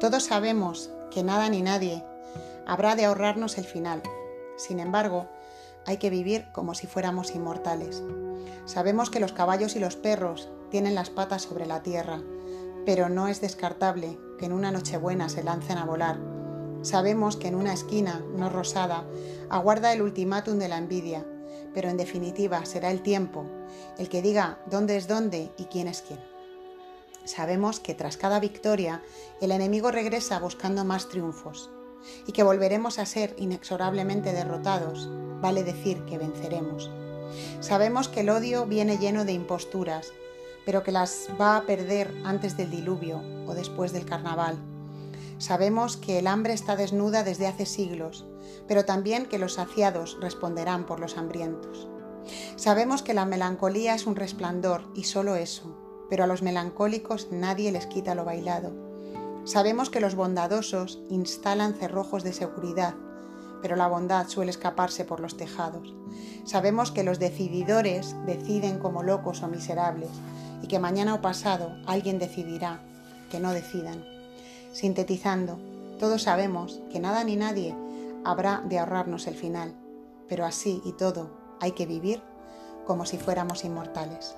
Todos sabemos que nada ni nadie habrá de ahorrarnos el final. Sin embargo, hay que vivir como si fuéramos inmortales. Sabemos que los caballos y los perros tienen las patas sobre la tierra, pero no es descartable que en una Nochebuena se lancen a volar. Sabemos que en una esquina, no rosada, aguarda el ultimátum de la envidia, pero en definitiva será el tiempo el que diga dónde es dónde y quién es quién. Sabemos que tras cada victoria el enemigo regresa buscando más triunfos y que volveremos a ser inexorablemente derrotados, vale decir que venceremos. Sabemos que el odio viene lleno de imposturas, pero que las va a perder antes del diluvio o después del carnaval. Sabemos que el hambre está desnuda desde hace siglos, pero también que los saciados responderán por los hambrientos. Sabemos que la melancolía es un resplandor y solo eso, pero a los melancólicos nadie les quita lo bailado. Sabemos que los bondadosos instalan cerrojos de seguridad, pero la bondad suele escaparse por los tejados. Sabemos que los decididores deciden como locos o miserables y que mañana o pasado alguien decidirá que no decidan. Sintetizando, todos sabemos que nada ni nadie habrá de ahorrarnos el final, pero así y todo hay que vivir como si fuéramos inmortales.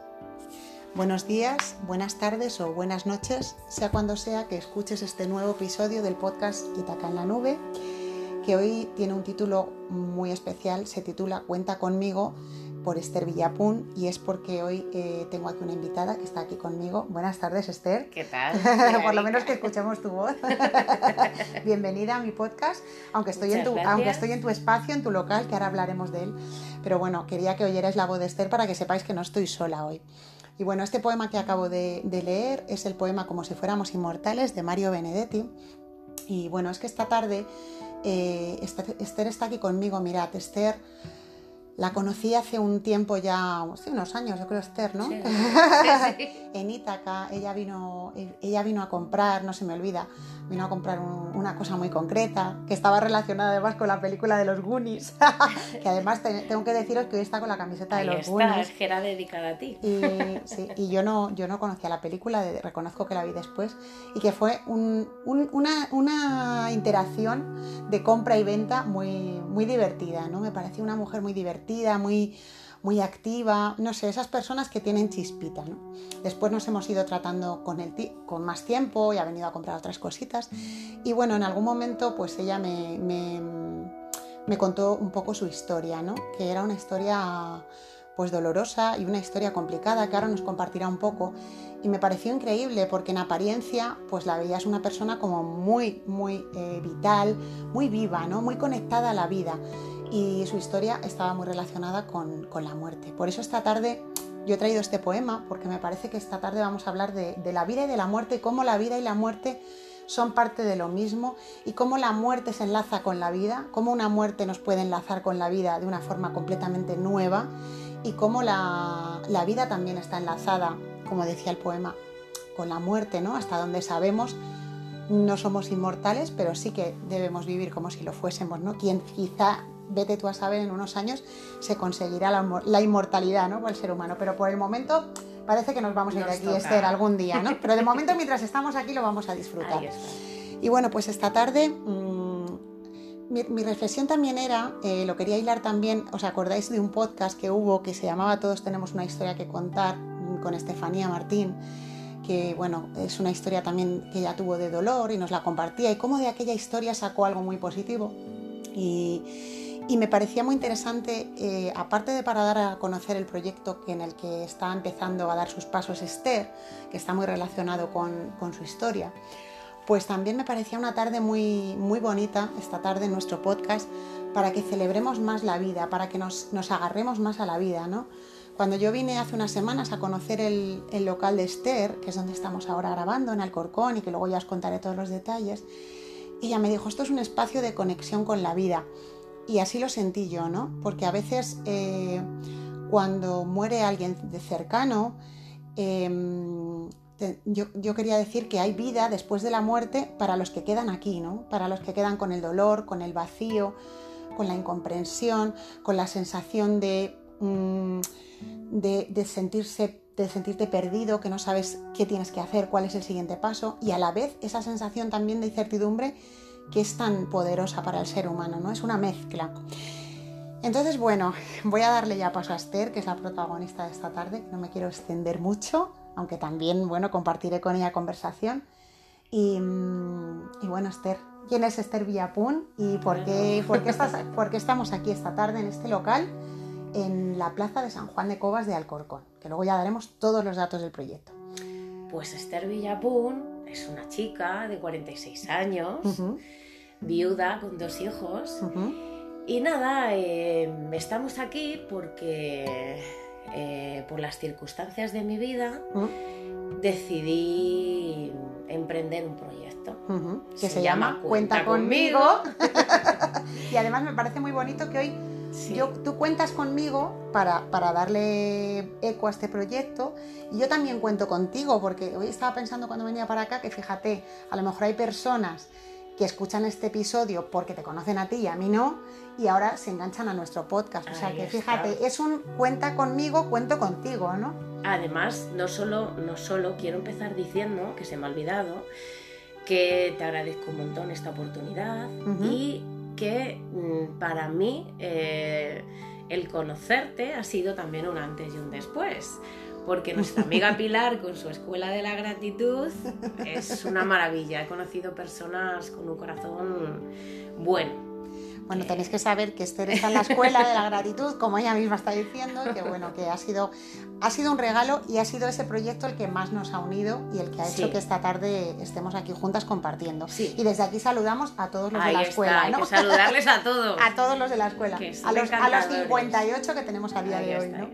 Buenos días, buenas tardes o buenas noches, sea cuando sea que escuches este nuevo episodio del podcast Itaca en la Nube, que hoy tiene un título muy especial, se titula Cuenta conmigo por Esther Villapun y es porque hoy eh, tengo aquí una invitada que está aquí conmigo. Buenas tardes, Esther. ¿Qué tal? por lo menos que escuchemos tu voz. Bienvenida a mi podcast, aunque estoy, en tu, aunque estoy en tu espacio, en tu local, que ahora hablaremos de él. Pero bueno, quería que oyerais la voz de Esther para que sepáis que no estoy sola hoy. Y bueno, este poema que acabo de, leer es el poema Como si fuéramos inmortales de Mario Benedetti. Y bueno, es que esta tarde eh, Esther está aquí conmigo. Mirad, Esther la conocí hace un tiempo ya, hace unos años, yo creo Esther, ¿no? en Ítaca, ella vino, ella vino a comprar, no se me olvida, vino a comprar una cosa muy concreta, que estaba relacionada además con la película de los Goonies, que además tengo que deciros que hoy está con la camiseta de los está, Goonies. Es que era dedicada a ti. Y, sí, y yo, no, yo no conocía la película, reconozco que la vi después, y que fue una, una interacción de compra y venta muy, muy divertida, ¿no? Me pareció una mujer muy divertida muy, muy activa, no sé, esas personas que tienen chispita. Después nos hemos ido tratando con, el con más tiempo y ha venido a comprar otras cositas. Y bueno, en algún momento pues ella me, me, contó un poco su historia, ¿no? que era una historia pues dolorosa y una historia complicada que ahora nos compartirá un poco y me pareció increíble porque en apariencia pues la veías una persona como muy muy eh, vital, muy viva, ¿no? muy conectada a la vida y su historia estaba muy relacionada con, la muerte. Por eso esta tarde yo he traído este poema, porque me parece que esta tarde vamos a hablar de, la vida y de la muerte, cómo la vida y la muerte son parte de lo mismo y cómo la muerte se enlaza con la vida, cómo una muerte nos puede enlazar con la vida de una forma completamente nueva y cómo la, la vida también está enlazada, como decía el poema, con la muerte, ¿no? Hasta donde sabemos no somos inmortales, pero sí que debemos vivir como si lo fuésemos, ¿no? Quien quizá vete tú a saber, en unos años se conseguirá la, inmortalidad ¿no? por el ser humano. Pero por el momento parece que nos vamos a ir de aquí, Esther, algún día, ¿no? Pero de momento, mientras estamos aquí, lo vamos a disfrutar. Y bueno, pues esta tarde mm, mi, reflexión también era, eh, lo quería hilar también, ¿os acordáis de un podcast que hubo que se llamaba Todos tenemos una historia que contar mm, con Estefanía Martín? que bueno, es una historia también que ella tuvo de dolor y nos la compartía y cómo de aquella historia sacó algo muy positivo. Y, y me parecía muy interesante, eh, aparte de para dar a conocer el proyecto en el que está empezando a dar sus pasos Esther, que está muy relacionado con, su historia, pues también me parecía una tarde muy, muy bonita, esta tarde en nuestro podcast, para que celebremos más la vida, para que nos, agarremos más a la vida, ¿no? Cuando yo vine hace unas semanas a conocer el, el, local de Esther, que es donde estamos ahora grabando, en Alcorcón, y que luego ya os contaré todos los detalles, ella me dijo, esto es un espacio de conexión con la vida. Y así lo sentí yo, ¿no? Porque a veces eh, cuando muere alguien de cercano, em, yo, quería decir que hay vida después de la muerte para los que quedan aquí, ¿no? Para los que quedan con el dolor, con el vacío, con la incomprensión, con la sensación de, mm, de, sentirse de sentirte perdido, que no sabes qué tienes que hacer, cuál es el siguiente paso, y a la vez esa sensación también de incertidumbre que es tan poderosa para el ser humano, ¿no? Es una mezcla. Entonces, bueno, voy a darle ya paso a Esther, que es la protagonista de esta tarde, no me quiero extender mucho, aunque también, bueno, compartiré con ella conversación. Y, mm, bueno, Esther, ¿quién es Esther Villapun y por qué, por, estás, por qué estamos aquí esta tarde en este local? en la plaza de San Juan de Cobas de Alcorcón, que luego ya daremos todos los datos del proyecto. Pues Esther Villapun es una chica de 46 años, viuda con dos hijos. Y nada, em, estamos aquí porque eh, por las circunstancias de mi vida decidí emprender un proyecto que se, llama Cuenta, conmigo. y además me parece muy bonito que hoy yo, tú cuentas conmigo para, para, darle eco a este proyecto y yo también cuento contigo porque hoy estaba pensando cuando venía para acá que fíjate, a lo mejor hay personas que escuchan este episodio porque te conocen a ti y a mí no y ahora se enganchan a nuestro podcast. O sea que fíjate, es un cuenta conmigo, cuento contigo, ¿no? Además, no solo, no solo quiero empezar diciendo, que se me ha olvidado, que te agradezco un montón esta oportunidad y que mm, para mí eh, el conocerte ha sido también un antes y un después. Porque nuestra amiga Pilar con su escuela de la gratitud es una maravilla. He conocido personas con un corazón bueno, bueno, tenéis que saber que Esther está en la escuela de la gratitud, como ella misma está diciendo, que bueno, que ha sido, ha sido un regalo y ha sido ese proyecto el que más nos ha unido y el que ha hecho que esta tarde estemos aquí juntas compartiendo. Y desde aquí saludamos a todos los de la escuela. Hay que saludarles a todos. a todos los de la escuela. A los, a los, 58 que tenemos a día de hoy. ¿no?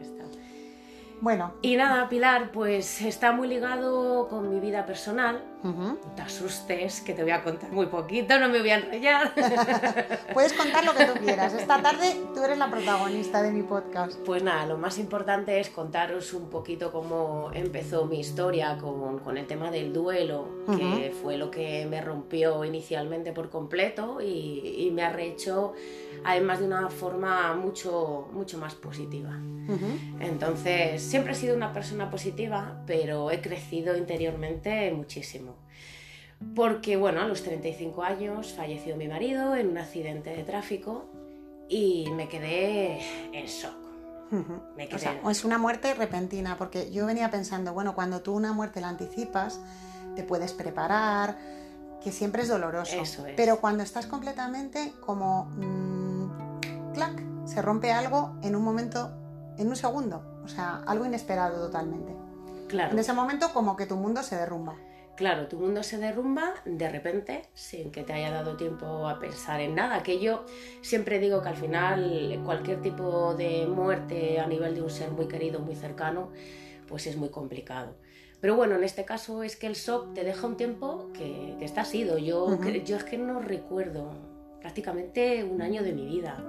Bueno. Y nada, Pilar, pues está muy ligado con mi vida personal. No te asustes, que te voy a contar muy poquito, no me voy a enrollar. Puedes contar lo que tú quieras. Esta tarde tú eres la protagonista de mi podcast. Pues nada, lo más importante es contaros un poquito cómo empezó mi historia con, el tema del duelo, que fue lo que me rompió inicialmente por completo y, y me ha rehecho además de una forma mucho, mucho más positiva. Entonces, siempre he sido una persona positiva, pero he crecido interiormente muchísimo. Porque, bueno, a los 35 años falleció mi marido en un accidente de tráfico y me quedé en shock. O sea, es una muerte repentina, porque yo venía pensando, bueno, cuando tú una muerte la anticipas, te puedes preparar, que siempre es doloroso. Pero cuando estás completamente como, mm, clac, se rompe algo en un momento, en un segundo. O sea, algo inesperado totalmente. Claro. En ese momento como que tu mundo se derrumba. Claro, tu mundo se derrumba de repente sin que te haya dado tiempo a pensar en nada. Que yo siempre digo que al final cualquier tipo de muerte a nivel de un ser muy querido, muy cercano, pues es muy complicado. Pero bueno, en este caso es que el shock te deja un tiempo que, que está sido. Yo, yo es que no recuerdo prácticamente un año de mi vida.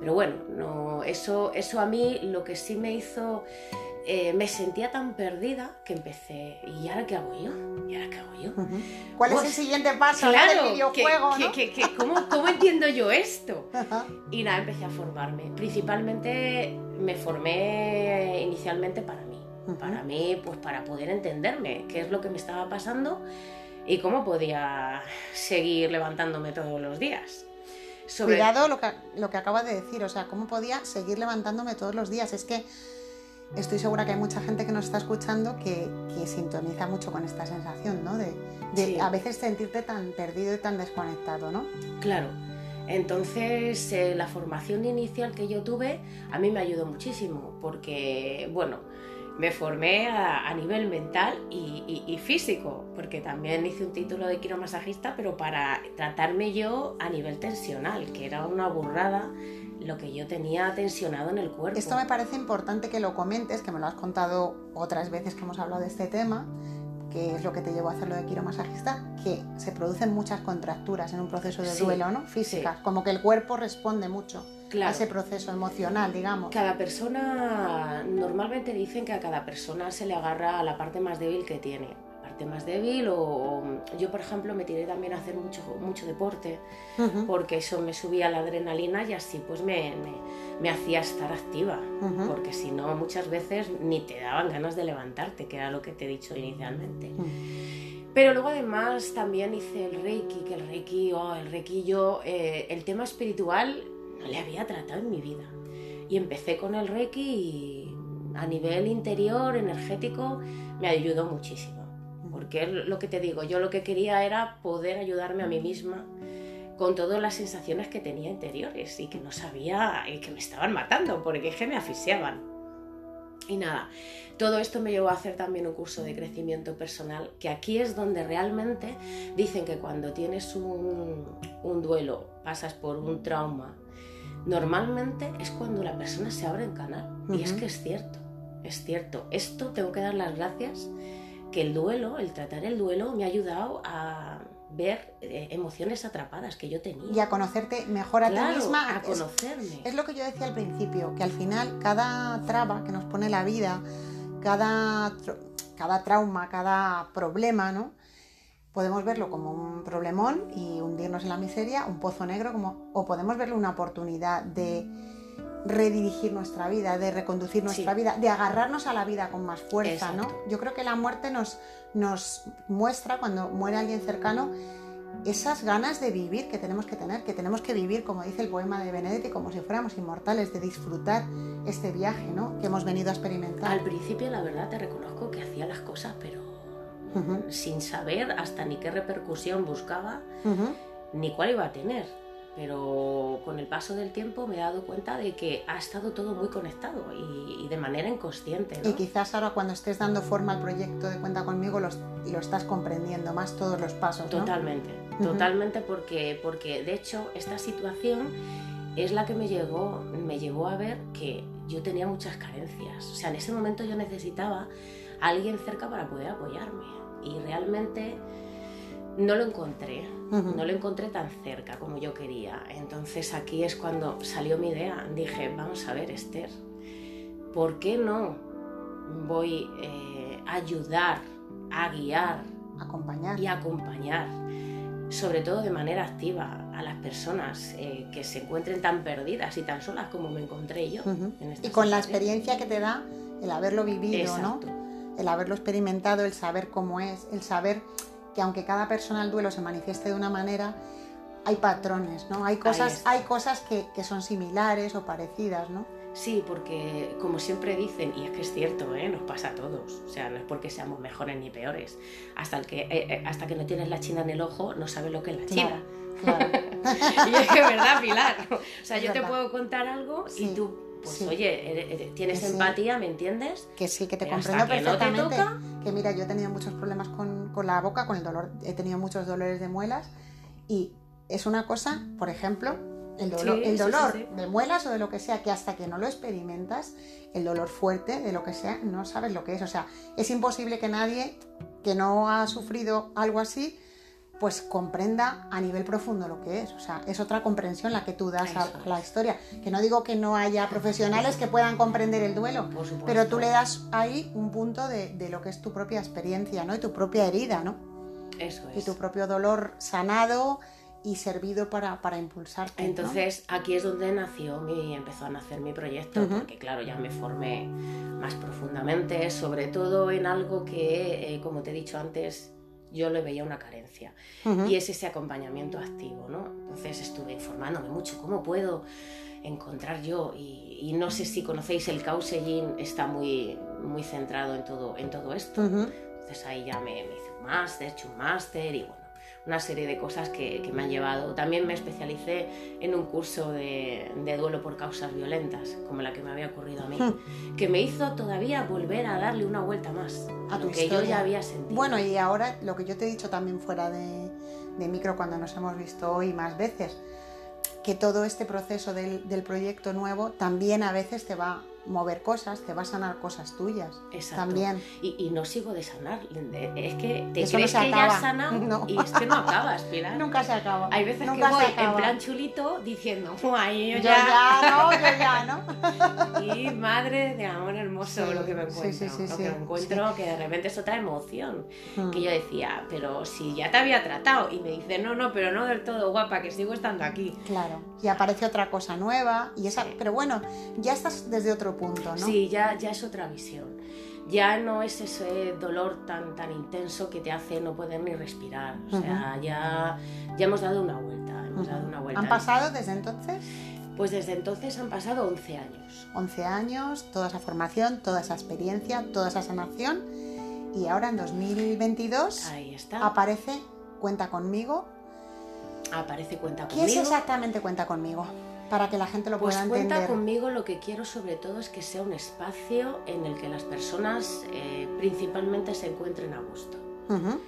Pero bueno, no, eso, eso a mí lo que sí me hizo... Eh, me sentía tan perdida que empecé, ¿y ahora qué hago yo? ¿Y ahora qué hago yo? ¿Cuál es el pues, siguiente paso del videojuego? ¿cómo, ¿cómo, entiendo yo esto? Y nada, empecé a formarme. Principalmente me formé inicialmente para mí para mí, pues para poder entenderme qué es lo que me estaba pasando y cómo podía seguir levantándome todos los días. Cuidado lo que, lo que acabas de decir, o sea, cómo podía seguir levantándome todos los días. Es que estoy segura que hay mucha gente que nos está escuchando que, sintoniza mucho con esta sensación, ¿no? De, a veces sentirte tan perdido y tan desconectado, ¿no? Claro. Entonces, eh, la formación inicial que yo tuve a mí me ayudó muchísimo, porque, bueno, me formé a, nivel mental y, físico, porque también hice un título de quiromasajista, pero para tratarme yo a nivel tensional, que era una burrada lo que yo tenía tensionado en el cuerpo. Esto me parece importante que lo comentes, que me lo has contado otras veces que hemos hablado de este tema, que es lo que te llevó a hacer lo de quiromasajista, que se producen muchas contracturas en un proceso de duelo, ¿no? Físicas, como que el cuerpo responde mucho a ese proceso emocional, digamos. Cada persona, normalmente dicen que a cada persona se le agarra a la parte más débil que tiene. Más débil o, yo por ejemplo me tiré también a hacer mucho, mucho deporte porque eso me subía la adrenalina y así pues me, me, hacía estar activa porque si no muchas veces ni te daban ganas de levantarte que era lo que te he dicho inicialmente. Pero luego además también hice el Reiki, que el Reiki, oh, el Reiki yo, eh, el tema espiritual no le había tratado en mi vida. Y empecé con el Reiki y a nivel interior, energético, me ayudó muchísimo. Porque es lo que te digo, yo lo que quería era poder ayudarme a mí misma con todas las sensaciones que tenía interiores y que no sabía y que me estaban matando porque es que me asfixiaban. Y nada, todo esto me llevó a hacer también un curso de crecimiento personal, que aquí es donde realmente dicen que cuando tienes un, un duelo, pasas por un trauma, normalmente es cuando la persona se abre en canal. Y es que es cierto, es cierto. Esto tengo que dar las gracias que el duelo, el tratar el duelo, me ha ayudado a ver eh, emociones atrapadas que yo tenía. Y a conocerte mejor a ti misma. A conocerme. Es, lo que yo decía al principio, que al final cada traba que nos pone la vida, cada, cada trauma, cada problema, ¿no? Podemos verlo como un problemón y hundirnos en la miseria, un pozo negro, como, o podemos verlo una oportunidad de redirigir nuestra vida, de reconducir nuestra vida, de agarrarnos a la vida con más fuerza, ¿no? Yo creo que la muerte nos, nos muestra, cuando muere alguien cercano, esas ganas de vivir que tenemos que tener, que tenemos que vivir, como dice el poema de Benedetti, como si fuéramos inmortales, de disfrutar este viaje, ¿no? Que hemos venido a experimentar. Al principio, la verdad, te reconozco que hacía las cosas, pero sin saber hasta ni qué repercusión buscaba, ni cuál iba a tener pero con el paso del tiempo me he dado cuenta de que ha estado todo muy conectado y, de manera inconsciente. Y quizás ahora cuando estés dando forma al proyecto de Cuenta conmigo lo estás comprendiendo más todos los pasos. Totalmente, totalmente porque, porque de hecho esta situación es la que me llegó, me llevó a ver que yo tenía muchas carencias. O sea, en ese momento yo necesitaba a alguien cerca para poder apoyarme y realmente no lo encontré, no lo encontré tan cerca como yo quería. Entonces aquí es cuando salió mi idea. Dije, vamos a ver, Esther, ¿por qué no voy eh, a ayudar, a guiar, acompañar. y acompañar, sobre todo de manera activa, a las personas eh, que se encuentren tan perdidas y tan solas como me encontré yo. y con la experiencia que te da el haberlo vivido, ¿no? El haberlo experimentado, el saber cómo es, el saber que aunque cada persona el duelo se manifieste de una manera, hay patrones, ¿no? Hay cosas, hay cosas que, son similares o parecidas, ¿no? Sí, porque como siempre dicen, y es que es cierto, ¿eh? nos pasa a todos, o sea, no es porque seamos mejores ni peores, hasta, el que, eh, eh, hasta que no tienes la china en el ojo no sabes lo que es la china. y es que es verdad, Pilar. O sea, yo te puedo contar algo y tú pues oye, tienes empatía, ¿me entiendes? Que sí, que te comprendo perfectamente. Que, mira, yo he tenido muchos problemas con, la boca, con el dolor, he tenido muchos dolores de muelas y es una cosa, por ejemplo, el dolor, el dolor de muelas o de lo que sea, que hasta que no lo experimentas, el dolor fuerte de lo que sea, no sabes lo que es. O sea, es imposible que nadie que no ha sufrido algo así pues comprenda a nivel profundo lo que es. O sea, es otra comprensión la que tú das a, la historia. Que no digo que no haya profesionales que puedan comprender el duelo, pero tú le das ahí un punto de, lo que es tu propia experiencia, ¿no? Y tu propia herida, ¿no? Eso es. Y tu propio dolor sanado y servido para, para impulsarte. Entonces, aquí es donde nació mi, empezó a nacer mi proyecto, porque claro, ya me formé más profundamente, sobre todo en algo que, eh, como te he dicho antes, yo le veía una carencia. Y es ese acompañamiento activo, ¿no? Entonces estuve informándome mucho, ¿cómo puedo encontrar yo? Y, no sé si conocéis el counseling, está muy, muy centrado en todo, en todo esto. Entonces ahí ya me, me hice un máster, he hecho un máster y bueno, una serie de cosas que, me han llevado. También me especialicé en un curso de, duelo por causas violentas, como la que me había ocurrido a mí, hmm. que me hizo todavía volver a darle una vuelta más a tu que yo ya había sentido. Bueno, y ahora lo que yo te he dicho también fuera de, micro cuando nos hemos visto hoy más veces, que todo este proceso del, del, proyecto nuevo también a veces te va mover cosas, te va a sanar cosas tuyas. Exacto. También. Y, y no sigo de sanar. Es que te Eso no crees se que ya has sanado No. y es que no acabas, Pilar. Nunca se acaba. Hay veces Nunca que voy en plan chulito diciendo, "Ay, yo Yo ya, no, yo ya no. Y madre de amor hermoso Sí, lo que me encuentro. sí, sí, lo sí, que me encuentro, que de repente es otra emoción. Mm. Que yo decía, pero si ya te había tratado. Y me dice, no, no, pero no del todo guapa, que sigo estando aquí. Claro, y aparece otra cosa nueva, y esa, pero bueno, ya estás desde otro punto, ¿no? Sí, ya, ya es otra visión. Ya no es ese dolor tan, tan intenso que te hace no poder ni respirar. O sea, ya, ya hemos dado una vuelta. Hemos dado una vuelta. ¿Han pasado desde entonces Pues desde entonces han pasado 11 años. 11 años, toda esa formación, toda esa experiencia, toda esa sanación, y ahora en 2022 Ahí está. aparece Cuenta conmigo. Aparece cuenta ¿Qué conmigo. es exactamente Cuenta conmigo? Para que la gente lo Pues pueda cuenta entender. conmigo, lo que quiero sobre todo es que sea un espacio en el que las personas eh, principalmente se encuentren a gusto. Ujú.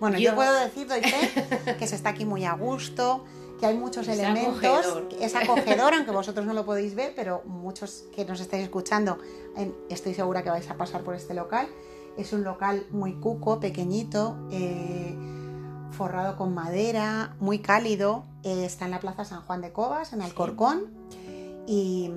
Bueno, yo... Yo- puedo decir, doy fe, que se está aquí muy a gusto, que hay muchos Es elementos, acogedor. es acogedor, aunque vosotros no lo podéis ver, pero muchos que nos estáis escuchando, en- estoy segura que vais a pasar por este local. Es un local muy cuco, pequeñito, eh, forrado con madera, muy cálido. eh, está en la Plaza San Juan de Cobas, en Alcorcón. Y,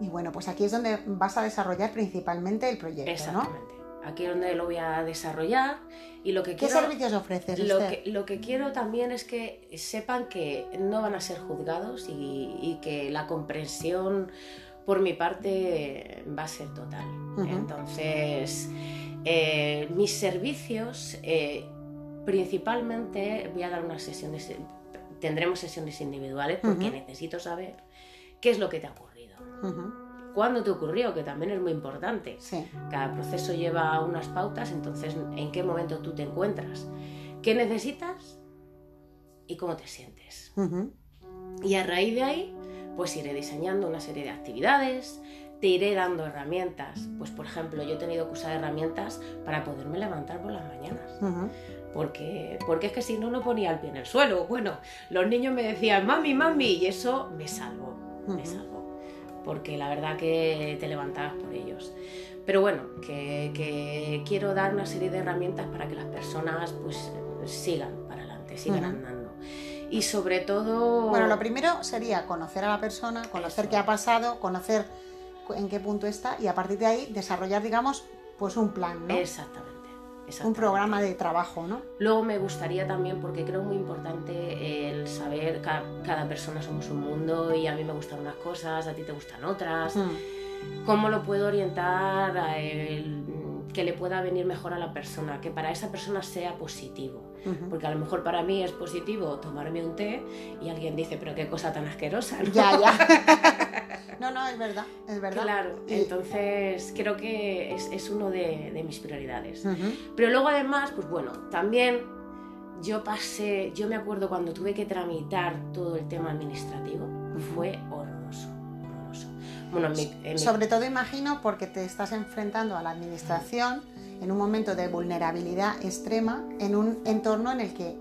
y bueno, pues aquí es donde vas a desarrollar principalmente el proyecto, ¿no? Exactamente. Aquí es donde lo voy a desarrollar y lo que ¿Qué quiero... servicios ofreces? Lo que, lo que quiero también es que sepan que no van a ser juzgados y, y que la comprensión por mi parte va a ser total. Entonces, eh, mis servicios, eh, principalmente voy a dar unas sesiones, tendremos sesiones individuales porque Ujú. necesito saber qué es lo que te ha ocurrido. Ujú, ¿Cuándo te ocurrió? Que también es muy importante. Sí. Cada proceso lleva unas pautas, entonces en qué momento tú te encuentras, qué necesitas y cómo te sientes. Ujú. Y a raíz de ahí, pues iré diseñando una serie de actividades, te iré dando herramientas. Pues por ejemplo, yo he tenido que usar herramientas para poderme levantar por las mañanas. Ujú. Porque, porque es que si no, no ponía el pie en el suelo. Bueno, los niños me decían, mami, mami, y eso me salvó, me salvó. Porque la verdad que te levantabas por ellos. Pero bueno, que, que quiero dar una serie de herramientas para que las personas pues sigan para adelante, sigan andando. Y sobre todo... Bueno, lo primero sería conocer a la persona, conocer Eso. qué ha pasado, conocer en qué punto está y a partir de ahí desarrollar, digamos, pues un plan, ¿no? Exactamente. Un programa de trabajo, ¿no? Luego me gustaría también, porque creo muy importante el saber, cada, cada persona somos un mundo y a mí me gustan unas cosas, a ti te gustan otras. Mm. ¿Cómo lo puedo orientar a el- que le pueda venir mejor a la persona? Que para esa persona sea positivo. Porque a lo mejor para mí es positivo tomarme un té y alguien dice, pero qué cosa tan asquerosa. ¿no? Ya, ya. no, no, es verdad, es verdad. Claro, Y- entonces creo que es, es uno de, de mis prioridades. Ujú. Pero luego además, pues bueno, también yo pasé, yo me acuerdo cuando tuve que tramitar todo el tema administrativo, fue horroroso. Bueno, en mi, en mi- Sobre todo imagino porque te estás enfrentando a la administración en un momento de vulnerabilidad extrema, en un entorno en el que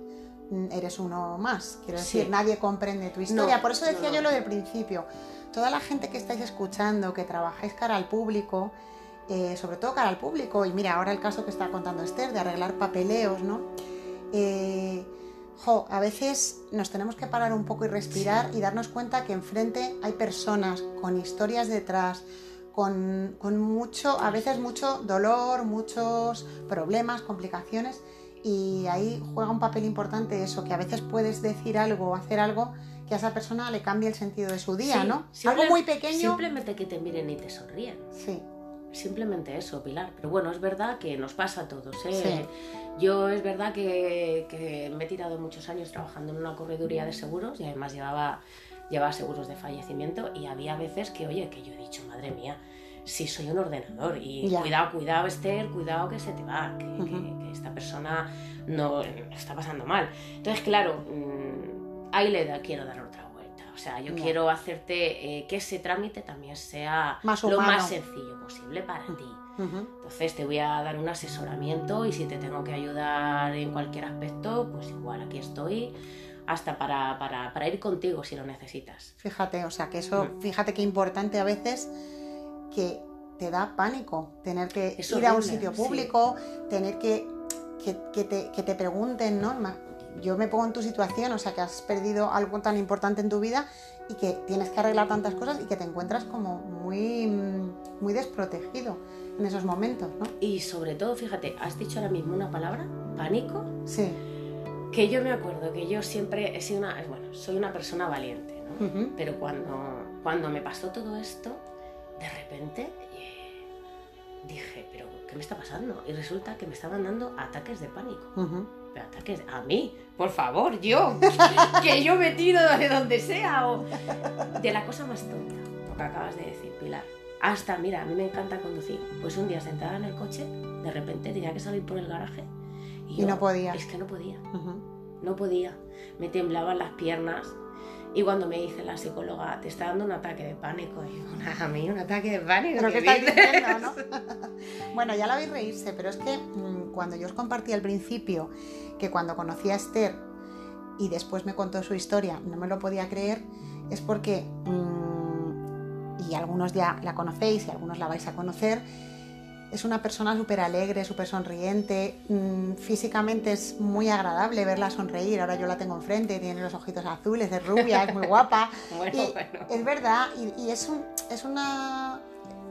mm, eres uno más. Quiero Sí. decir, nadie comprende tu historia. No, Por eso decía no, yo lo del principio. Toda la gente que estáis escuchando, que trabajáis cara al público, eh, sobre todo cara al público, y mira, ahora el caso que está contando Esther de arreglar papeleos, ¿no? Eh, jo, a veces nos tenemos que parar un poco y respirar y darnos cuenta que enfrente hay personas con historias detrás, con, con mucho, a veces mucho dolor, muchos problemas, complicaciones, y ahí juega un papel importante eso, que a veces puedes decir algo o hacer algo que a esa persona le cambie el sentido de su día, Sí, ¿no? simple- algo muy pequeño. Simplemente que te miren y te sonríen. Sí, Simplemente eso, Pilar. Pero bueno, es verdad que nos pasa a todos. ¿eh? Sí. Yo es verdad que, que me he tirado muchos años trabajando en una correduría de seguros y además llevaba, llevaba seguros de fallecimiento y había veces que, oye, que yo he dicho, madre mía, si soy un ordenador y Ya. cuidado, cuidado Esther, cuidado que se te va, que, Ujú. que- que esta persona no está pasando mal. Entonces, claro, mm, ahí le da- quiero dar otra. O sea, yo quiero hacerte eh, que ese trámite también sea Más lo más sencillo posible para ti. Entonces te voy a dar un asesoramiento y si te tengo que ayudar en cualquier aspecto, pues igual aquí estoy hasta para, para, para ir contigo si lo necesitas. Fíjate, o sea, que eso, Mm. fíjate qué importante a veces que te da pánico tener que Es ir a un sitio sí. público, tener que, que, que te, que te pregunten, ¿no? Yo me pongo en tu situación, o sea, que has perdido algo tan importante en tu vida y que tienes que arreglar tantas cosas y que te encuentras como muy, muy desprotegido en esos momentos, ¿no? Y sobre todo, fíjate, has dicho ahora mismo una palabra, pánico, Sí. que yo me acuerdo que yo siempre he sido una, bueno, soy una persona valiente, ¿no? Pero cuando, cuando me pasó todo esto, de repente eh, dije, pero ¿qué me está pasando? Y resulta que me estaban dando ataques de pánico. Ujú. Pero ataques a mí, por favor, yo, que yo me tiro de donde sea. O... De la cosa más tonta, lo que acabas de decir, Pilar. Hasta, mira, a mí me encanta conducir. Pues un día sentada en el coche, de repente tenía que salir por el garaje. Y yo, no podías. Es que no podía no podía, me temblaban las piernas. Y cuando me dice la psicóloga, te está dando un ataque de pánico, y digo, "Nada, a mí un ataque de pánico. Pero ¿qué que estáis dices?". diciendo, ¿no? bueno, ya la veis reírse, pero es que mm, cuando yo os compartí al principio que cuando conocí a Esther y después me contó su historia, no me lo podía creer, es porque, mm, y algunos ya la conocéis y algunos la vais a conocer, es una persona súper alegre, súper sonriente, mm, físicamente es muy agradable verla sonreír, ahora yo la tengo enfrente, tiene los ojitos azules, es rubia, es muy guapa. Bueno, Y bueno. Es verdad, y, y es, un, es una...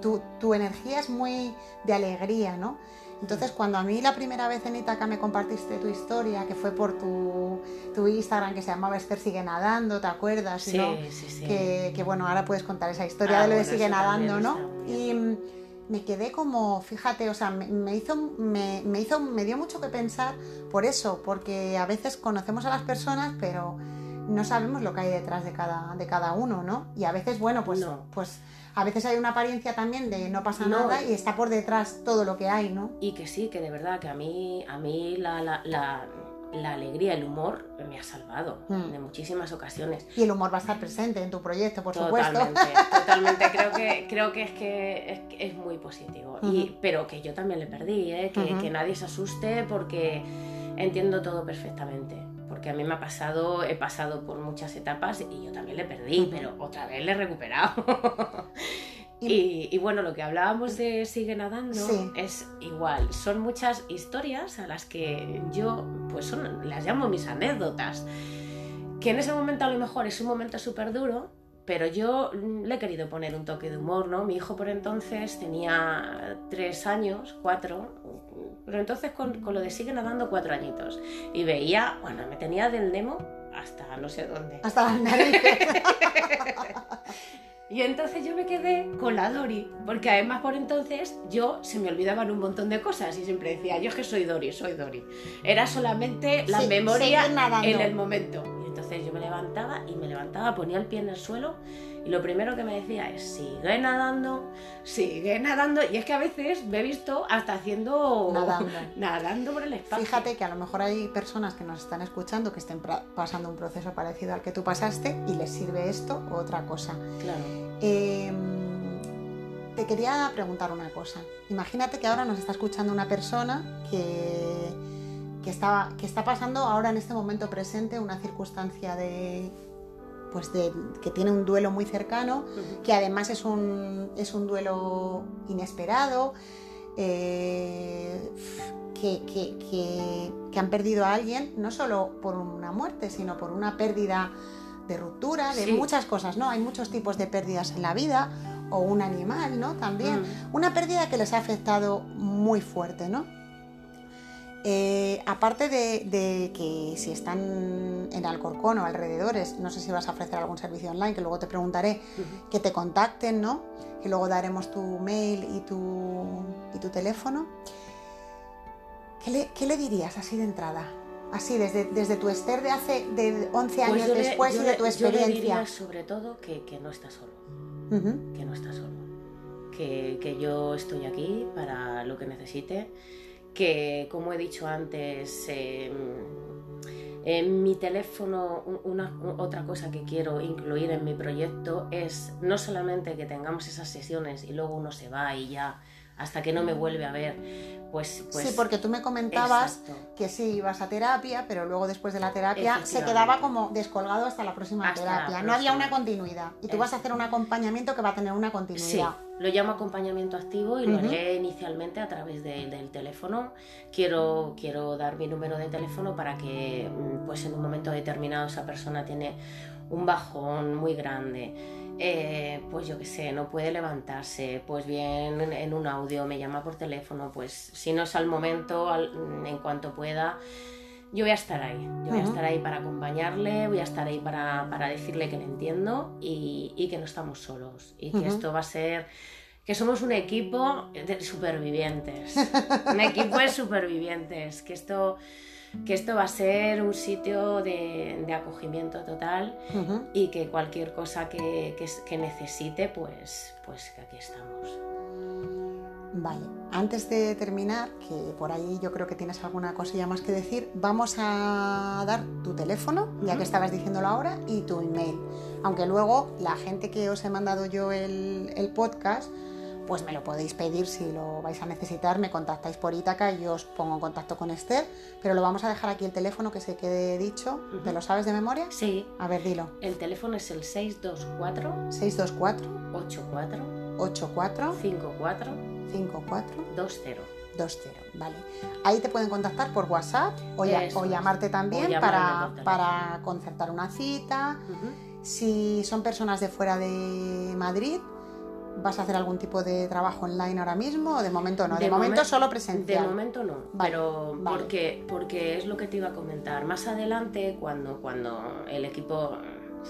Tu, tu energía es muy de alegría, ¿no? Entonces, cuando a mí la primera vez en Ítaca me compartiste tu historia, que fue por tu, tu Instagram que se llamaba Esther Sigue Nadando, ¿te acuerdas? Sí, ¿no? sí, sí. Que, que, bueno, ahora puedes contar esa historia Ah, de lo de Sigue Nadando, ¿no? Y me quedé como, fíjate, o sea, me, me hizo, me, me hizo, me dio mucho que pensar por eso, porque a veces conocemos a las personas, pero no sabemos lo que hay detrás de cada, de cada uno, ¿no? Y a veces, bueno, pues, No. pues a veces hay una apariencia también de no pasa No. nada y está por detrás todo lo que hay, ¿no? Y que sí, que de verdad, que a mí, a mí la, la, la, la alegría, el humor me ha salvado Mm. de muchísimas ocasiones. Y el humor va a estar presente en tu proyecto, por supuesto. Totalmente, totalmente. Creo que, creo que es que es, que es muy positivo. y, pero que yo también le perdí, ¿eh? que nadie se asuste porque entiendo todo perfectamente. Porque a mí me ha pasado, he pasado por muchas etapas y yo también le perdí, pero otra vez le he recuperado. Y- Y, y bueno, lo que hablábamos de Sigue Nadando Sí. es igual. Son muchas historias a las que yo, pues son, las llamo mis anécdotas. Que en ese momento a lo mejor es un momento súper duro, pero yo mm, le he querido poner un toque de humor, ¿no? Mi hijo por entonces tenía tres años, cuatro, pero entonces con, con lo de Sigue Nadando cuatro añitos. Y veía, bueno, me tenía del Nemo hasta no sé dónde. Hasta las narices. Y entonces yo me quedé con la Dori, porque además por entonces yo se me olvidaban un montón de cosas y siempre decía, yo es que soy Dori, soy Dori. Era solamente la Sí, memoria en el momento. Entonces yo me levantaba y me levantaba, ponía el pie en el suelo y lo primero que me decía es, sigue nadando, sigue nadando. Y es que a veces me he visto hasta haciendo... Nadando. nadando por el espacio. Fíjate que a lo mejor hay personas que nos están escuchando que estén pasando un proceso parecido al que tú pasaste y les sirve esto o otra cosa. Claro. Eh, te quería preguntar una cosa. Imagínate que ahora nos está escuchando una persona que, que, está, que está pasando ahora en este momento presente una circunstancia de, pues de, que tiene un duelo muy cercano, que además es un, es un duelo inesperado, eh, que, que- que- que han perdido a alguien, no solo por una muerte, sino por una pérdida de ruptura, de Sí. muchas cosas, ¿no? Hay muchos tipos de pérdidas en la vida, o un animal, ¿no? También. Mm. Una pérdida que les ha afectado muy fuerte, ¿no? Eh, aparte de, de que si están en Alcorcón o alrededores, no sé si vas a ofrecer algún servicio online, que luego te preguntaré, que te contacten, ¿no? Que luego daremos tu mail y tu, y tu teléfono. ¿Qué le, qué le dirías así de entrada? Así, desde, desde tu Esther de hace de 11 Pues años yo le- después yo y de tu Yo le experiencia. diría sobre todo que, que no está solo. Que no está solo, que, que yo estoy aquí para lo que necesite, que como he dicho antes, eh, en mi teléfono un- una, otra cosa que quiero incluir en mi proyecto es no solamente que tengamos esas sesiones y luego uno se va y ya hasta que no me vuelve a ver. Pues, pues sí, porque tú me comentabas exacto. que sí ibas a terapia, pero luego después de la terapia se quedaba como descolgado hasta la próxima Hasta la terapia. No había una continuidad. Y tú vas a hacer un acompañamiento que va a tener una Sí, continuidad. lo llamo acompañamiento activo y lo Ujú. haré inicialmente a través de- del teléfono. Quiero, quiero dar mi número de teléfono para que mm, pues en un momento determinado esa persona tiene un bajón muy grande. Eh, pues yo qué sé, no puede levantarse, pues bien en, un audio, me llama por teléfono, pues si no es al momento, al- en cuanto pueda, yo voy a estar ahí, yo voy a estar ahí para acompañarle, voy a estar ahí para, para decirle que le entiendo y, y que no estamos solos. Y que esto va a ser, que somos un equipo de supervivientes, un equipo de supervivientes, que esto, que esto va a ser un sitio de, de acogimiento total y que cualquier cosa que, que- que necesite, pues, pues que aquí estamos. Vale, antes de terminar, que por ahí yo creo que tienes alguna cosilla más que decir, vamos a dar tu teléfono, ya que estabas diciéndolo ahora, y tu email. Aunque luego la gente que os he mandado yo el, el podcast, pues me lo podéis pedir si lo vais a necesitar, me contactáis por Ítaca y yo os pongo en contacto con Esther, pero lo vamos a dejar aquí el teléfono que se quede dicho. ¿Te lo sabes de memoria? Sí, A ver, dilo. el teléfono es el 624 624 84 84 54 54 20. 20, vale. Ahí te pueden contactar por WhatsApp o, ya- llamarte también O para, concertar una cita. Si son personas de fuera de Madrid, ¿vas a hacer algún tipo de trabajo online ahora mismo o de momento no? De, De momento momen- solo De presencial. momento no, Vale, pero vale. Porque, porque es lo que te iba a comentar. Más adelante, cuando, cuando el equipo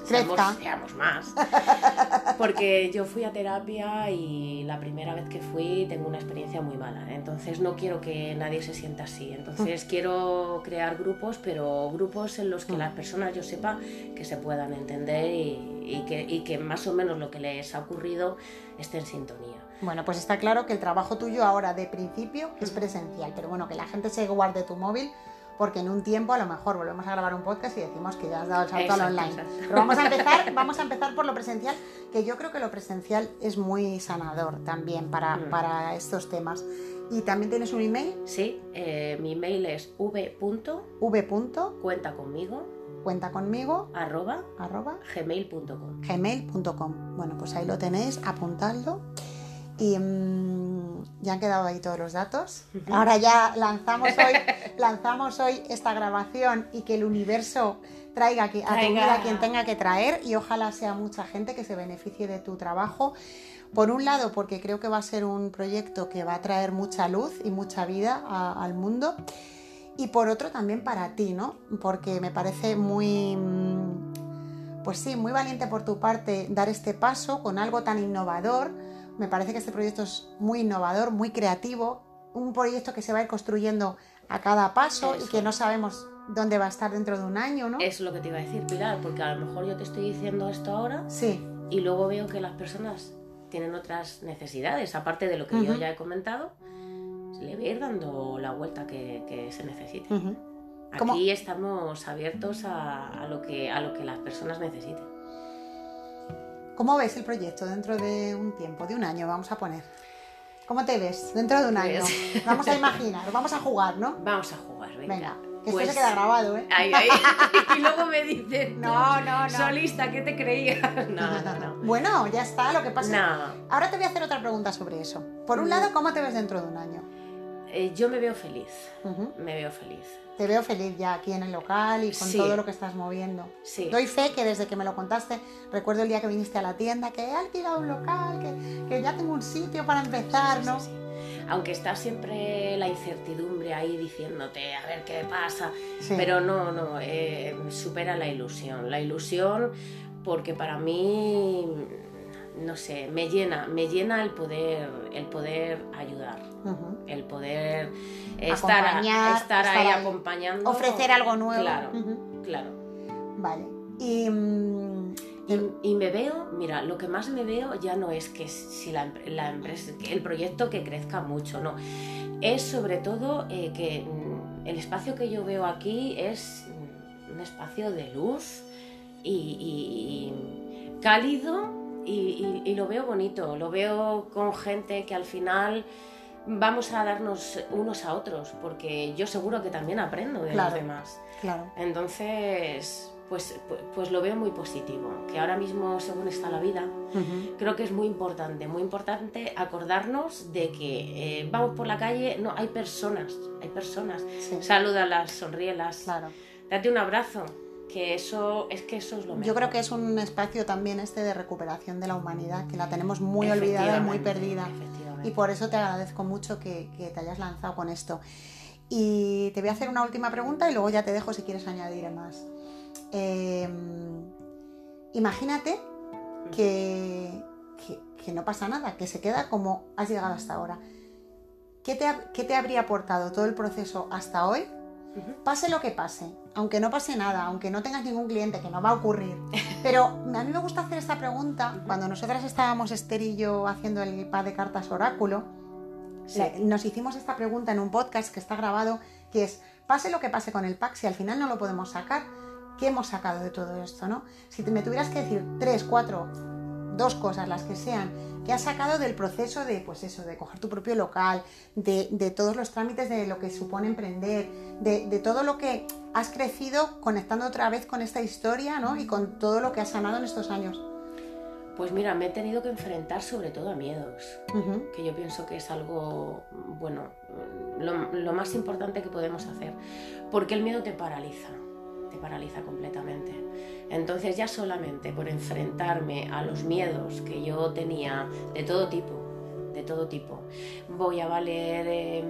seamos, seamos más. Porque yo fui a terapia y la primera vez que fui tengo una experiencia muy mala. Entonces no quiero que nadie se sienta así. Entonces quiero crear grupos, pero grupos en los que Mm. las personas yo sepa que se puedan entender y, y que, y que más o menos lo que les ha ocurrido esté en sintonía. Bueno, pues está claro que el trabajo tuyo ahora de principio es presencial, pero bueno, que la gente se guarde tu móvil porque en un tiempo a lo mejor volvemos a grabar un podcast y decimos que ya has dado el salto a lo Exacto, online. exacto. Pero vamos a empezar, vamos a empezar por lo presencial, que yo creo que lo presencial es muy sanador también para, Mm. para estos temas. Y también tienes un email, Sí, eh, mi mail es v.cuenta v. conmigo cuenta conmigo arroba arroba gmail.com. gmail.com. Bueno, pues ahí lo tenéis, apuntadlo. Y mm, ya han quedado ahí todos los datos. Ahora ya lanzamos hoy, lanzamos hoy esta grabación y que el universo traiga a tu vida quien tenga que traer y ojalá sea mucha gente que se beneficie de tu trabajo. Por un lado, porque creo que va a ser un proyecto que va a traer mucha luz y mucha vida a- al mundo. Y por otro también para ti, ¿no? Porque me parece muy, mm, pues sí, muy valiente por tu parte dar este paso con algo tan innovador. Me parece que este proyecto es muy innovador, muy creativo, un proyecto que se va a ir construyendo a cada paso y que no sabemos dónde va a estar dentro de un año, ¿no? Es lo que te iba a decir, Pilar, porque a lo mejor yo te estoy diciendo esto ahora Sí, y luego veo que las personas tienen otras necesidades, aparte de lo que yo ya he comentado, le voy a ir dando la vuelta que, que se necesite. ujú. ¿Cómo? Aquí estamos abiertos a, a lo que, a lo que las personas necesiten. ¿Cómo ves el proyecto dentro de un tiempo, de un año, vamos a poner? ¿Cómo te ves dentro de un año? Pues- Vamos a imaginar, vamos a jugar, ¿no? Vamos a jugar, venga. Venga, que Pues- esto se queda grabado, ¿eh? Ay, ay. y luego me dicen, No, no, no. solista, ¿qué te creías? No, no, no. Bueno, ya está, lo que pasa No, Ahora te voy a hacer otra pregunta sobre eso. Por un Mm. lado, ¿cómo te ves dentro de un año? Eh, yo me veo feliz, me veo feliz. Te veo feliz ya aquí en el local y con Sí. todo lo que estás moviendo. Sí. Doy fe que desde que me lo contaste, recuerdo el día que viniste a la tienda, que he alquilado un local, que, que ya tengo un sitio para empezar, Sí, ¿no? sí, sí. Aunque está siempre la incertidumbre ahí diciéndote a ver qué pasa, pero no, no, eh, supera la ilusión. La ilusión porque para mí, no sé, me llena, me llena el poder, el poder ayudar, el poder estar, Acompañar, estar estar ahí acompañando. Ofrecer algo nuevo. Claro, claro. Vale. Y, mm, Y, y me veo, mira, lo que más me veo ya no es que si la, empre- la empresa, el proyecto que crezca mucho, no. Es sobre todo eh, que mm, el espacio que yo veo aquí es mm, un espacio de luz y cálido y, y- y lo veo bonito, lo veo con gente que al final vamos a darnos unos a otros, porque yo seguro que también aprendo de Claro. los demás. Claro. Entonces, pues, pues, pues lo veo muy positivo, que ahora mismo, según está la vida, creo que es muy importante, muy importante acordarnos de que eh, vamos por la calle, no, hay personas, hay personas. Sí. Salúdalas, sonríelas, Claro. date un abrazo, que eso es que eso es lo mejor. Yo creo que es un espacio también este de recuperación de la humanidad, que la tenemos muy olvidada y muy perdida. Y por eso te agradezco mucho que, que te hayas lanzado con esto. Y te voy a hacer una última pregunta y luego ya te dejo si quieres añadir más. Eh, imagínate que, que- que no pasa nada, que se queda como has llegado hasta ahora. ¿Qué te, qué te habría aportado todo el proceso hasta hoy? Pase lo que pase, aunque no pase nada, aunque no tengas ningún cliente, que no va a ocurrir. Pero a mí me gusta hacer esta pregunta cuando nosotras estábamos, Esther y yo, haciendo el pad de cartas oráculo. Sí. nos hicimos esta pregunta en un podcast que está grabado, que es, pase lo que pase con el pack, si al final no lo podemos sacar, ¿qué hemos sacado de todo esto? ¿no? Si te- me tuvieras que decir tres, cuatro, dos cosas, las que sean, que has sacado del proceso de, pues eso, de coger tu propio local, de, de todos los trámites de lo que supone emprender, de, de todo lo que has crecido conectando otra vez con esta historia, ¿no? Y con todo lo que has sanado en estos años. Pues mira, me he tenido que enfrentar sobre todo a miedos, que yo pienso que es algo, bueno, lo, lo más importante que podemos hacer, porque el miedo te paraliza, te paraliza completamente. Entonces ya solamente por enfrentarme a los miedos que yo tenía de todo tipo, de todo tipo, voy a valer... eh,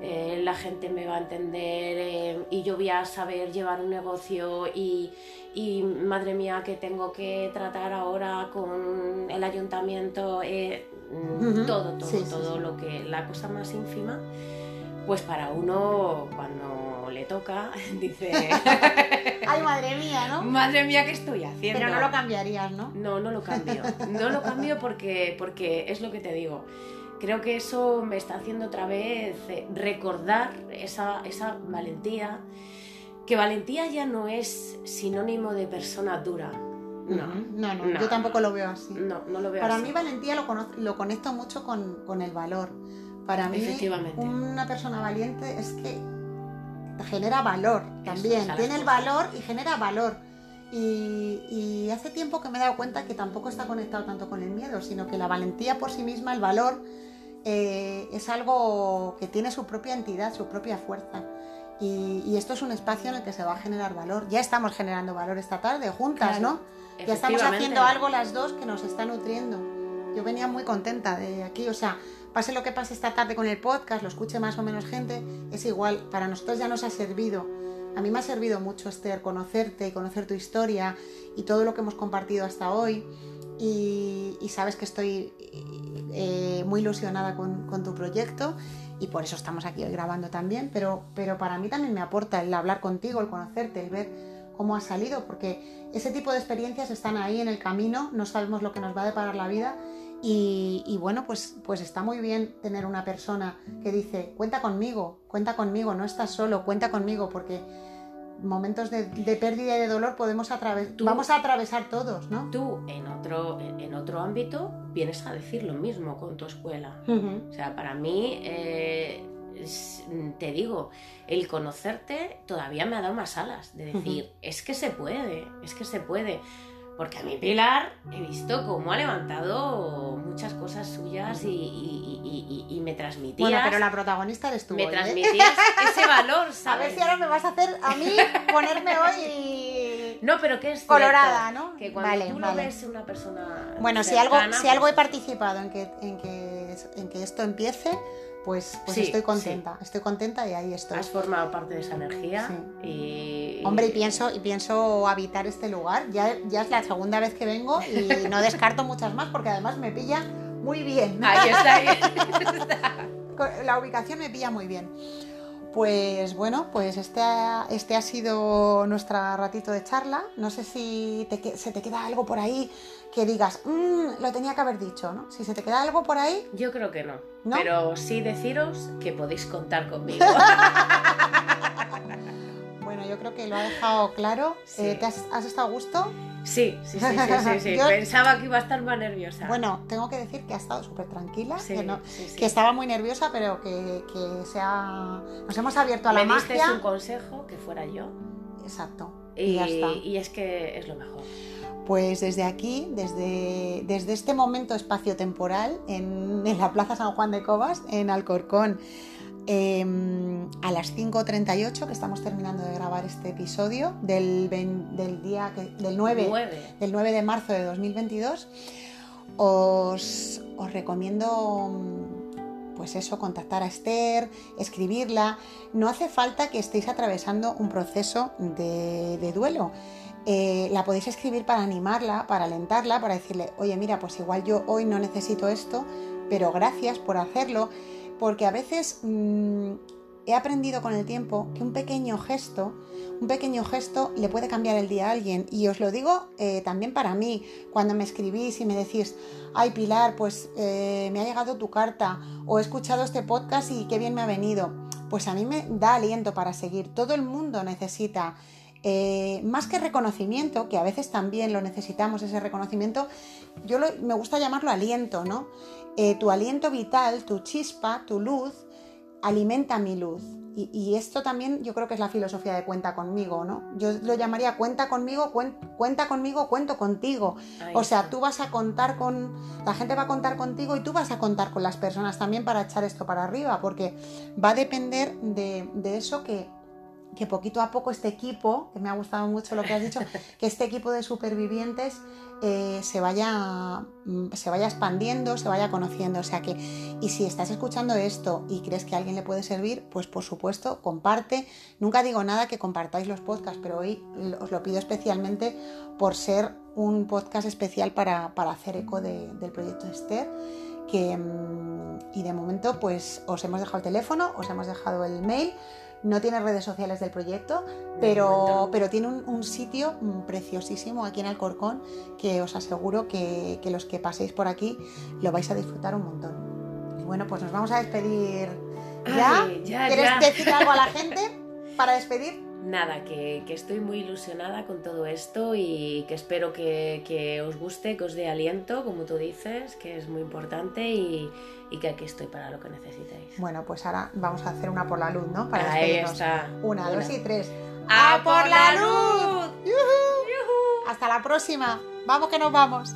eh, la gente me va a entender eh, y yo voy a saber llevar un negocio y, y, madre mía que tengo que tratar ahora con el ayuntamiento, eh, mm, todo, todo, Sí, sí, todo sí. lo que, la cosa más ínfima, pues para uno cuando le toca dice, Ay, madre mía, ¿no? madre mía, ¿qué estoy haciendo? Pero no lo cambiarías, ¿no? No, no lo cambio. No lo cambio porque, porque es lo que te digo. Creo que eso me está haciendo otra vez eh, recordar esa, esa valentía. Que valentía ya no es sinónimo de persona dura. No, no, no, no, yo tampoco lo veo así. no, no lo veo Para así. mí valentía lo, lo conecto mucho con, con el valor. Para mí una persona valiente es que genera valor también. Tiene el valor y genera valor. Y, y hace tiempo que me he dado cuenta que tampoco está conectado tanto con el miedo, sino que la valentía por sí misma, el valor, eh, es algo que tiene su propia entidad, su propia fuerza. Y, y esto es un espacio en el que se va a generar valor. Ya estamos generando valor esta tarde, juntas, Claro, ¿no? Ya estamos haciendo algo las dos que nos está nutriendo. Yo venía muy contenta de aquí, o sea, pase lo que pase esta tarde con el podcast, lo escuche más o menos gente, es igual, para nosotros ya nos ha servido. A mí me ha servido mucho, Esther, conocerte y conocer tu historia y todo lo que hemos compartido hasta hoy. Y, sabes que estoy eh, muy ilusionada con, con tu proyecto y por eso estamos aquí hoy grabando también, pero, pero para mí también me aporta el hablar contigo, el conocerte, el ver cómo ha salido, porque ese tipo de experiencias están ahí en el camino, no sabemos lo que nos va a deparar la vida y, y bueno, pues, pues está muy bien tener una persona que dice, cuenta conmigo, cuenta conmigo, no estás solo, cuenta conmigo, porque momentos de, de pérdida y de dolor podemos atravesar, vamos a atravesar todos, ¿no? Tú en otro, en otro ámbito vienes a decir lo mismo con tu escuela. O sea, para mí, eh, te digo, el conocerte todavía me ha dado más alas de decir, es que se puede, es que se puede. Porque a mi Pilar he visto cómo ha levantado muchas cosas suyas y, y- y- y- y me transmitías, Bueno, pero la protagonista eres tú. me hoy, ¿eh? transmitías ese valor, A ¿sabes? ver si ahora me vas a hacer a mí ponerme hoy No, pero que es cierto, colorada, ¿no? Que cuando Vale, tú vale. ves una persona Bueno, si algo, si algo he pues- participado en que, en que, en que esto empiece, pues, pues Sí, estoy contenta. Estoy contenta y ahí estoy. has formado parte de esa energía y... Hombre, y pienso, y pienso habitar este lugar. Ya, ya es la segunda vez que vengo y no descarto muchas más porque además me pilla muy bien. Ahí está, ahí está. La ubicación me pilla muy bien. Pues bueno, pues este ha, este ha sido nuestro ratito de charla. No sé si te se te queda algo por ahí que digas, "Mm, lo tenía que haber dicho, ¿no? Si se te queda algo por ahí, Yo creo que no. ¿No? Pero sí deciros que podéis contar conmigo. bueno, yo creo que lo ha dejado claro. Sí. Eh, ¿te has, has estado a gusto? Sí, sí, sí, sí, sí, sí. Yo- Pensaba que iba a estar más nerviosa. Bueno, tengo que decir que ha estado súper tranquila, Sí, que, no- estaba muy nerviosa, pero que, que se ha- nos hemos abierto a la Me diste magia. un consejo que fuera yo. Exacto. Y, Y, ya está. y es que es lo mejor. Pues desde aquí, desde, desde este momento espacio-temporal, en, en la Plaza San Juan de Cobas, en Alcorcón, em, a las 5.38, que estamos terminando de grabar este episodio, del, del día que- del 9, Nueve. del 9 de marzo de 2022, os, os recomiendo pues eso, contactar a Esther, escribirla. No hace falta que estéis atravesando un proceso de, de duelo. Eh, la podéis escribir para animarla, para alentarla, para decirle, oye, mira, pues igual yo hoy no necesito esto, pero gracias por hacerlo, porque a veces mm, he aprendido con el tiempo que un pequeño gesto, un pequeño gesto le puede cambiar el día a alguien. Y os lo digo eh, también para mí, cuando me escribís y me decís, ay Pilar, pues eh, me ha llegado tu carta o he escuchado este podcast y qué bien me ha venido. Pues a mí me da aliento para seguir. Todo el mundo necesita, eh, más que reconocimiento, que a veces también lo necesitamos, ese reconocimiento, yo lo- me gusta llamarlo aliento, ¿no? Eh, tu aliento vital, tu chispa, tu luz, alimenta mi luz. Y, y esto también yo creo que es la filosofía de cuenta conmigo, ¿no? Yo lo llamaría cuenta conmigo, cuen- cuenta conmigo, cuento contigo. Ahí O sea, está. tú vas a contar con, la gente va a contar contigo y tú vas a contar con las personas también para echar esto para arriba, porque va a depender de, de eso que, que poquito a poco este equipo, que me ha gustado mucho lo que has dicho, que este equipo de supervivientes eh, se, vaya, mm, se vaya expandiendo, se vaya conociendo. O sea que, y si estás escuchando esto y crees que a alguien le puede servir, pues por supuesto, comparte. Nunca digo nada que compartáis los podcasts, pero hoy os lo pido especialmente por ser un podcast especial para, para hacer eco de- del proyecto Esther. Que, mm, y de momento, pues os hemos dejado el teléfono, os hemos dejado el mail. No tiene redes sociales del proyecto, pero, pero tiene un, un sitio mm, preciosísimo aquí en Alcorcón que os aseguro que, que los que paséis por aquí lo vais a disfrutar un montón. Y bueno, pues nos vamos a despedir ya. Ay, ya, ¿Quieres ya. decir algo a la gente para despedir? Nada, que, que estoy muy ilusionada con todo esto y que espero que, que os guste, que os dé aliento, como tú dices, que es muy importante y, y que aquí estoy para lo que necesitéis. Bueno, pues ahora vamos a hacer una por la luz, ¿no? Para Ahí despedirnos. está. Una, dos y tres. ¡A por la luz! ¡Yujú! Hasta la próxima. Vamos que nos vamos.